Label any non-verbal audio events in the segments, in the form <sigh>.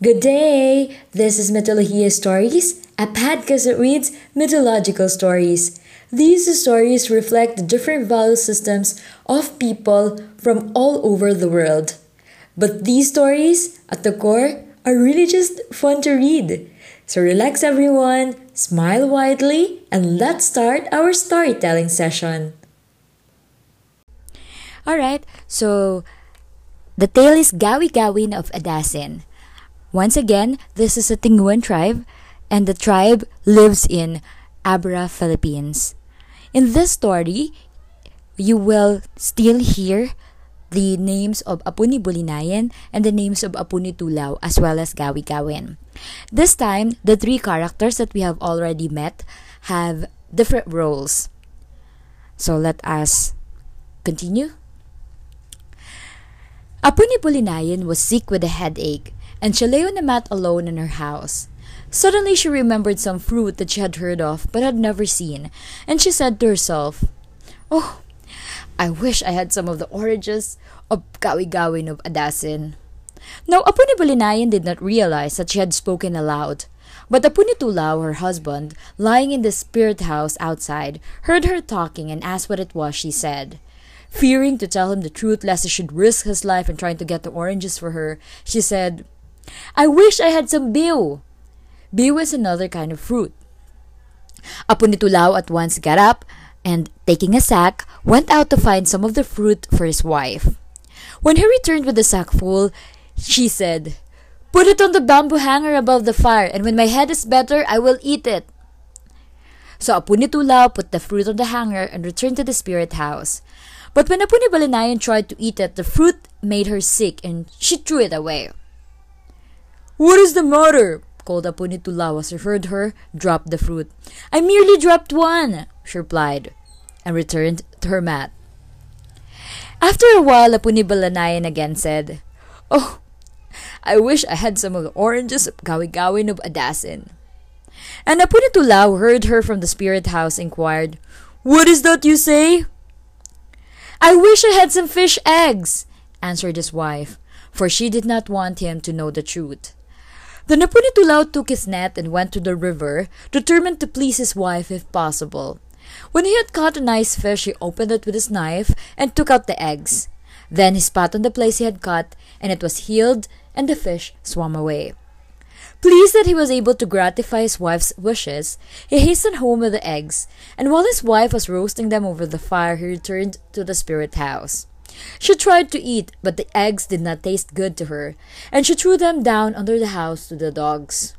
Good day! This is Mythologia Stories, a podcast that reads mythological stories. These stories reflect the different value systems of people from all over the world. But these stories, at the core, are really just fun to read. So relax everyone, smile widely, and let's start our storytelling session. Alright, so the tale is Gawi Gawin of Adasin. Once again, this is a Tinguan tribe, and the tribe lives in Abra, Philippines. In this story, you will still hear the names of Apuni Bulinayan and the names of Apuni Tulaw as well as Gawi Gawin. This time, the three characters that we have already met have different roles. So let us continue. Apuni Bulinayan was sick with a headache, and she lay on a mat alone in her house. Suddenly she remembered some fruit that she had heard of but had never seen, and she said to herself, Oh, I wish I had some of the oranges of Gawi-Gawin of Adasin. Now Apuni did not realize that she had spoken aloud. But Apuni Tulaw, her husband, lying in the spirit house outside, heard her talking and asked what it was she said. Fearing to tell him the truth lest he should risk his life in trying to get the oranges for her, she said, I wish I had some biu. Biu is another kind of fruit. Apunitulao at once got up and, taking a sack, went out to find some of the fruit for his wife. When he returned with the sack full, she said, Put it on the bamboo hanger above the fire, and when my head is better, I will eat it. So Apunitulao put the fruit on the hanger and returned to the spirit house. But when Apuni Balinayan tried to eat it, the fruit made her sick and she threw it away. What is the matter? called Apuni Tulaw as he heard her drop the fruit. I merely dropped one, she replied, and returned to her mat. After a while, Apuni Balanayan again said, Oh, I wish I had some of the oranges of Gawi-Gawin of Adasin. And Apuni Tulaw heard her from the spirit house inquired, What is that you say? I wish I had some fish eggs, answered his wife, for she did not want him to know the truth. Then Apuni Tulaw took his net and went to the river, determined to please his wife if possible. When he had caught a nice fish, he opened it with his knife and took out the eggs. Then he spat on the place he had cut, and it was healed, and the fish swam away. Pleased that he was able to gratify his wife's wishes, he hastened home with the eggs, and while his wife was roasting them over the fire, he returned to the spirit house. She tried to eat, but the eggs did not taste good to her, and she threw them down under the house to the dogs.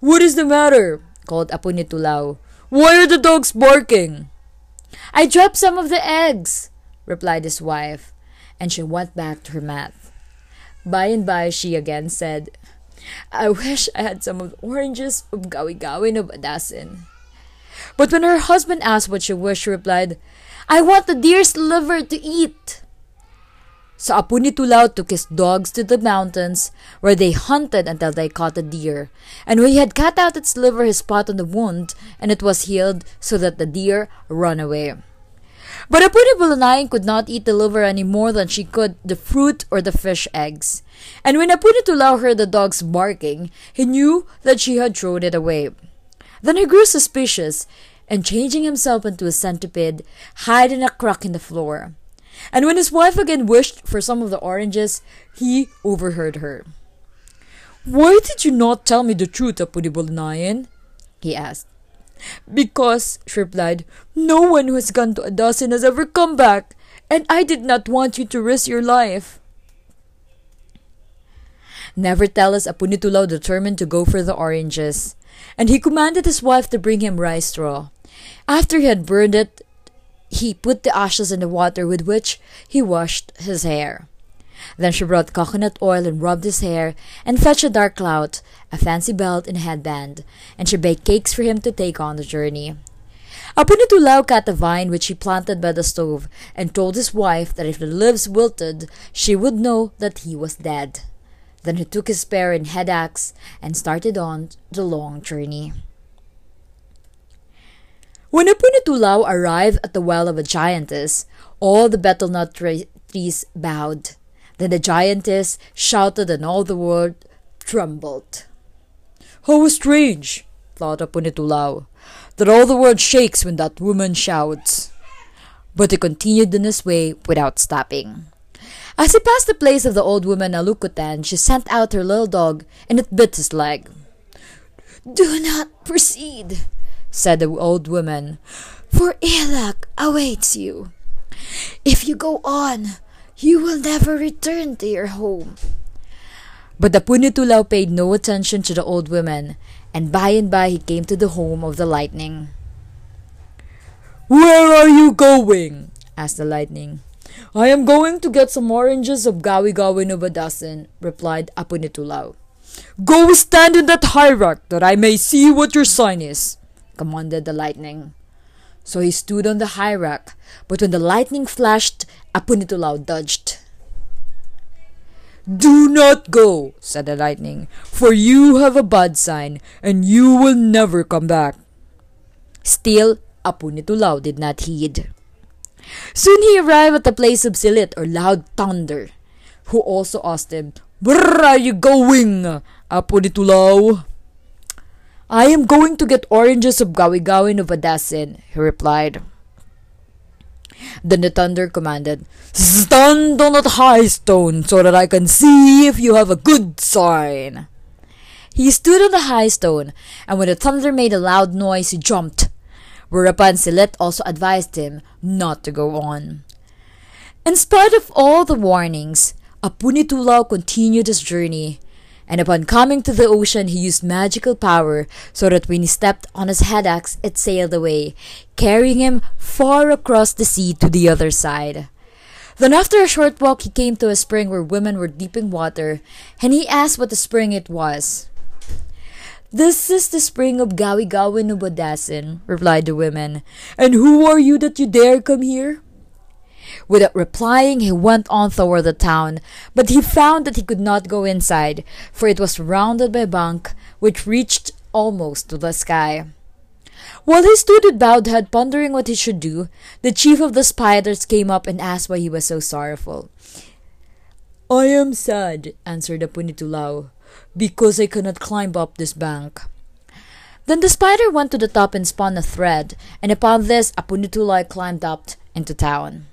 What is the matter? called Apuni Tulaw. Why are the dogs barking? I dropped some of the eggs, replied his wife, and she went back to her mat. By and by she again said, I wish I had some of the oranges of Gawi-Gawin of Adasin. But when her husband asked what she wished, she replied, I want the deer's liver to eat. So Apuni Tulaw took his dogs to the mountains, where they hunted until they caught a deer. And when he had cut out its liver, he spat on the wound, and it was healed, so that the deer ran away. But Apuni Bulinayan could not eat the liver any more than she could the fruit or the fish eggs. And when Apuni Tulaw heard the dogs barking, he knew that she had thrown it away. Then he grew suspicious, and changing himself into a centipede, hid in a crack in the floor. And when his wife again wished for some of the oranges, he overheard her. Why did you not tell me the truth, Apuni Bulinayan? he asked. Because, she replied, no one who has gone to Adasin has ever come back, and I did not want you to risk your life. Nevertheless, Apuni Tulaw determined to go for the oranges, and he commanded his wife to bring him rice straw. After he had burned it, he put the ashes in the water with which he washed his hair. Then she brought coconut oil and rubbed his hair, and fetched a dark clout, a fancy belt, and a headband, and she baked cakes for him to take on the journey. Apunitulao cut a vine which he planted by the stove, and told his wife that if the leaves wilted, she would know that he was dead. Then he took his spear and head axe and started on the long journey. When Apuni Tulaw arrived at the well of a giantess, all the betel nut trees bowed. Then the giantess shouted and all the world trembled. How strange, thought Apunitulao, that all the world shakes when that woman shouts. But he continued in his way without stopping. As he passed the place of the old woman Alukutan, she sent out her little dog, and it bit his leg. Do not proceed, said the old woman, for ill luck awaits you. If you go on, you will never return to your home. But the Punitulao paid no attention to the old woman, and by and by he came to the home of the lightning. Where are you going? asked the lightning. I am going to get some oranges of Gawi Gawi Nubadasin, replied Apunitulao. Go stand in that high rock that I may see what your sign is, commanded the lightning. So he stood on the high rock, but when the lightning flashed, Apunitulao dodged. Do not go, said the lightning, for you have a bad sign, and you will never come back. Still, Apunitulao did not heed. Soon he arrived at the place of Silit, or loud thunder, who also asked him, Where are you going, Apunitulao? I am going to get oranges of Gawi-Gawi Novadasin, he replied. Then the thunder commanded, Stand on that high stone so that I can see if you have a good sign. He stood on the high stone, and when the thunder made a loud noise, he jumped. Whereupon Silit also advised him not to go on. In spite of all the warnings, Apunitulao continued his journey, and upon coming to the ocean he used magical power so that when he stepped on his head axe it sailed away, carrying him far across the sea to the other side. Then after a short walk he came to a spring where women were dipping water, and he asked what the spring it was. This is the spring of Gawi Gawi Nubadasin, replied the women. And who are you that you dare come here? Without replying, he went on toward the town, but he found that he could not go inside, for it was surrounded by a bank which reached almost to the sky. While he stood with bowed head pondering what he should do, the chief of the spiders came up and asked why he was so sorrowful. I am sad, answered the Punitulao, because I cannot climb up this bank. Then the spider went to the top and spun a thread, and upon this Apunitulao climbed up into town.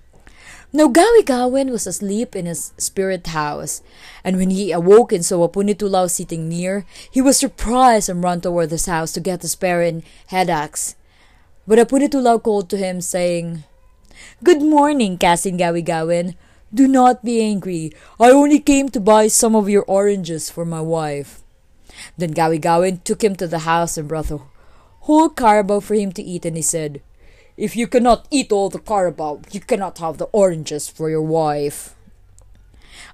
Now Gawi Gawin was asleep in his spirit house, and when he awoke and saw Apunitulao sitting near, he was surprised and ran toward his house to get the spear and head axe. But Apunitulao called to him, saying, Good morning, Kasin Gawi Gawin. Do not be angry. I only came to buy some of your oranges for my wife. Then Gawi Gawin took him to the house and brought a whole carabao for him to eat, and he said, if you cannot eat all the carabao, you cannot have the oranges for your wife.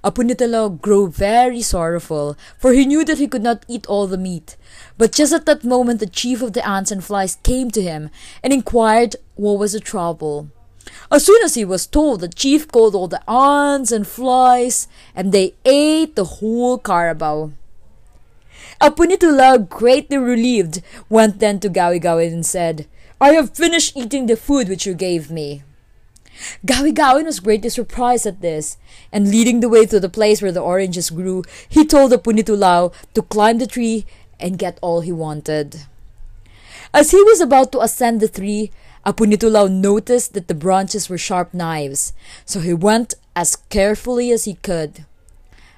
Apunitulao grew very sorrowful, for he knew that he could not eat all the meat. But just at that moment the chief of the ants and flies came to him and inquired what was the trouble. As soon as he was told, the chief called all the ants and flies, and they ate the whole carabao. Apunitulao, greatly relieved, went then to Gawi Gawi and said, I have finished eating the food which you gave me. Gawi Gawin was greatly surprised at this, and leading the way to the place where the oranges grew, he told the Punitulao to climb the tree and get all he wanted. As he was about to ascend the tree, Apunitulao noticed that the branches were sharp knives, so he went as carefully as he could.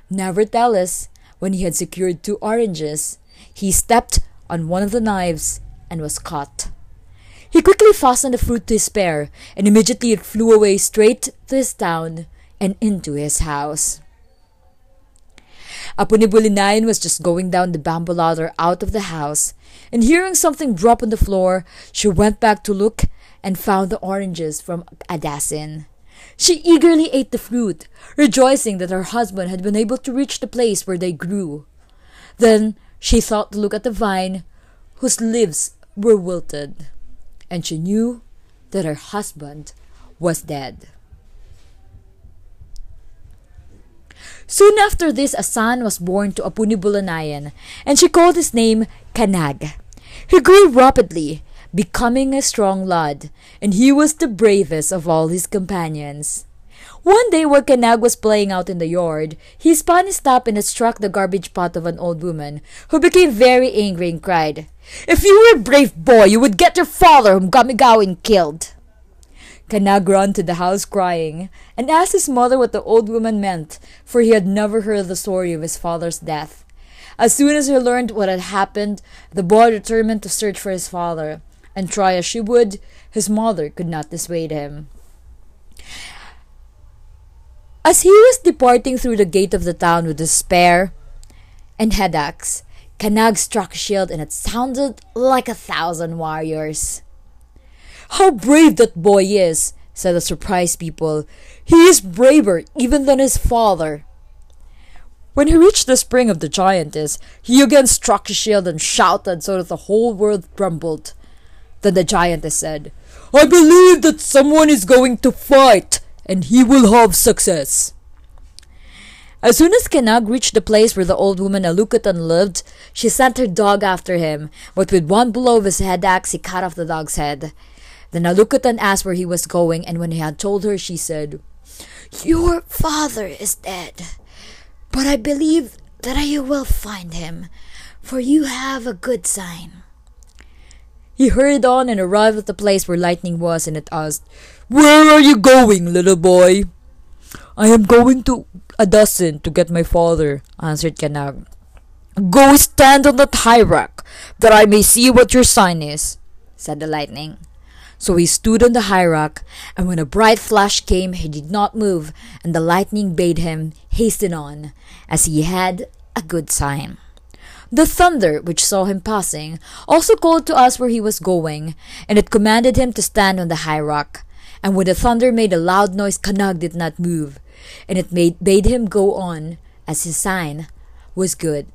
Nevertheless, when he had secured two oranges, he stepped on one of the knives and was caught. He quickly fastened the fruit to his spear, and immediately it flew away straight to his town and into his house. Apunibulinayan was just going down the bamboo ladder out of the house, and hearing something drop on the floor, she went back to look and found the oranges from Adasin. She eagerly ate the fruit, rejoicing that her husband had been able to reach the place where they grew. Then she thought to look at the vine, whose leaves were wilted and she knew that her husband was dead. Soon after this, a son was born to Apunibulanayan, and she called his name Kanag. He grew rapidly, becoming a strong lad, and he was the bravest of all his companions. One day while Kanag was playing out in the yard, he spun his top and struck the garbage pot of an old woman, who became very angry and cried, If you were a brave boy, you would get your father whom Gawin killed. Kanag ran to the house crying, and asked his mother what the old woman meant, for he had never heard the story of his father's death. As soon as he learned what had happened, the boy determined to search for his father, and try as she would, his mother could not dissuade him. As he was departing through the gate of the town with despair and head axe, Kanag struck a shield and it sounded like a thousand warriors. How brave that boy is, said the surprised people. He is braver even than his father. When he reached the spring of the giantess, he again struck his shield and shouted so that the whole world trembled. Then the giantess said, I believe that someone is going to fight, and he will have success. As soon as Kanag reached the place where the old woman Alukatan lived, she sent her dog after him, but with one blow of his head axe he cut off the dog's head. Then Alukatan asked where he was going, and when he had told her, she said, Your father is dead. But I believe that you will find him, for you have a good sign. He hurried on and arrived at the place where lightning was, and it asked, Where are you going, little boy? I am going to Adasin to get my father, answered Kanag. Go stand on that high rock, that I may see what your sign is, said the lightning. So he stood on the high rock, and when a bright flash came, he did not move, and the lightning bade him hasten on, as he had a good sign. The thunder, which saw him passing, also called to us where he was going, and it commanded him to stand on the high rock. And when the thunder made a loud noise, Kanag did not move, and it made, bade him go on, as his sign was good.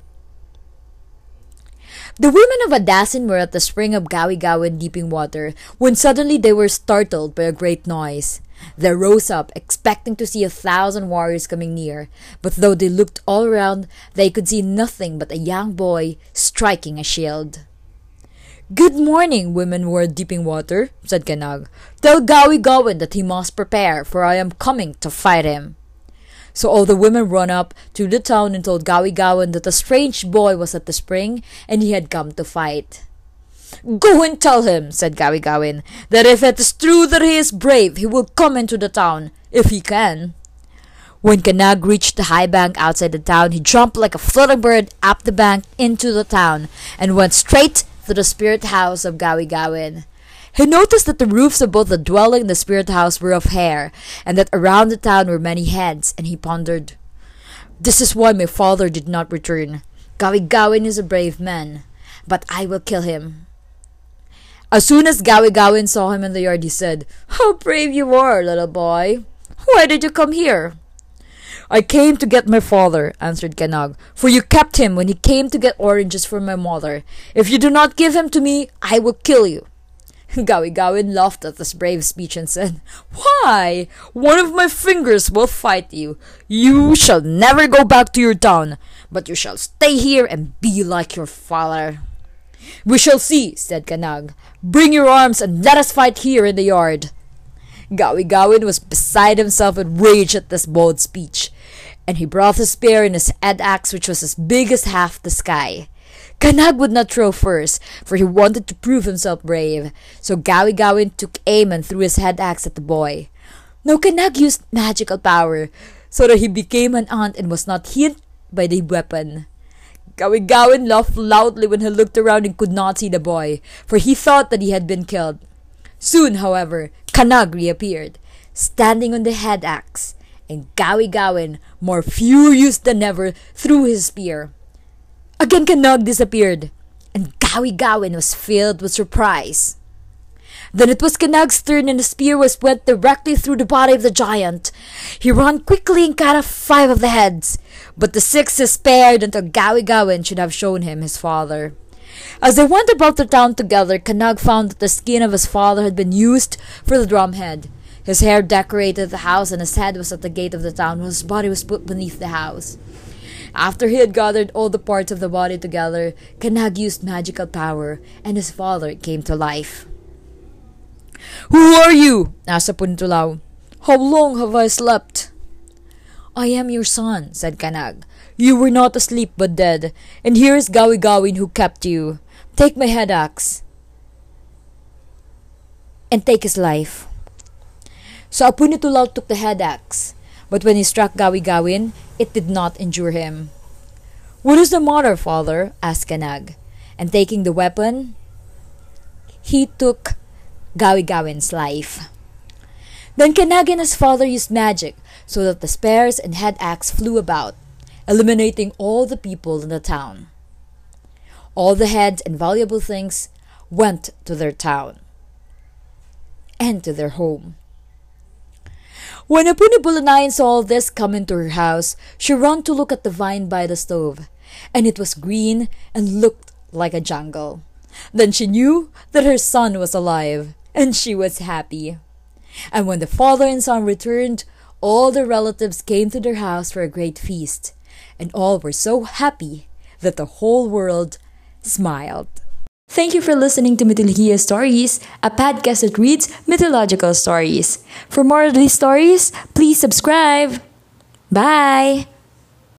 The women of Adasin were at the spring of Gawi Gawin deeping water, when suddenly they were startled by a great noise. They rose up, expecting to see a thousand warriors coming near, but though they looked all around, they could see nothing but a young boy striking a shield. Good morning, women who are deeping water, said Kanag. Tell Gawi Gawin that he must prepare, for I am coming to fight him. So all the women ran up to the town and told Gawi Gawin that a strange boy was at the spring and he had come to fight. Go and tell him, said Gawi Gawin, that if it is true that he is brave, he will come into the town, if he can. When Kanag reached the high bank outside the town, he jumped like a fluttering bird up the bank into the town and went straight to the spirit house of Gawi Gawin. He noticed that the roofs of both the dwelling and the spirit house were of hair, and that around the town were many heads, and he pondered, This is why my father did not return. Gawi Gawin is a brave man, but I will kill him. As soon as Gawi Gawin saw him in the yard, he said, How brave you are, little boy! Why did you come here? I came to get my father, answered Kanag, for you kept him when he came to get oranges for my mother. If you do not give him to me, I will kill you. <laughs> Gawi Gawin laughed at this brave speech and said, Why? One of my fingers will fight you. You shall never go back to your town, but you shall stay here and be like your father. We shall see, said Kanag. Bring your arms and let us fight here in the yard. Gawi Gawin was beside himself with rage at this bold speech, and he brought his spear and his head axe, which was as big as half the sky. Kanag would not throw first, for he wanted to prove himself brave. So Gawi Gawin took aim and threw his head axe at the boy. Now Kanag used magical power, so that he became an ant and was not hit by the weapon. Gawi Gawin laughed loudly when he looked around and could not see the boy, for he thought that he had been killed. Soon, however, Kanag reappeared, standing on the head axe, and Gawi Gawin, more furious than ever, threw his spear. Again Kanag disappeared, and Gawi Gawin was filled with surprise. Then it was Kanag's turn and the spear was went directly through the body of the giant. He ran quickly and cut off five of the heads, but the sixth he spared until Gawi Gawin should have shown him his father. As they went about the town together, Kanag found that the skin of his father had been used for the drumhead. His hair decorated the house, and his head was at the gate of the town, while his body was put beneath the house. After he had gathered all the parts of the body together, Kanag used magical power, and his father came to life. Who are you? asked Sapuntulaw. How long have I slept? I am your son, said Kanag. You were not asleep but dead, and here is Gawi Gawin who kept you. Take my head axe and take his life. So Apu took the head axe, but when he struck Gawi Gawin, it did not injure him. What is the matter, father? asked Kanag, and taking the weapon, he took Gawi Gawin's life. Then Kanag and his father used magic so that the spears and head axe flew about, eliminating all the people in the town. All the heads and valuable things went to their town and to their home. When Apunibulanayan saw all this come into her house, she ran to look at the vine by the stove, and it was green and looked like a jungle. Then she knew that her son was alive, and she was happy. And when the father and son returned, all the relatives came to their house for a great feast, and all were so happy that the whole world smiled. Thank you for listening to Mythologia Stories, a podcast that reads mythological stories. For more of these stories, please subscribe. Bye!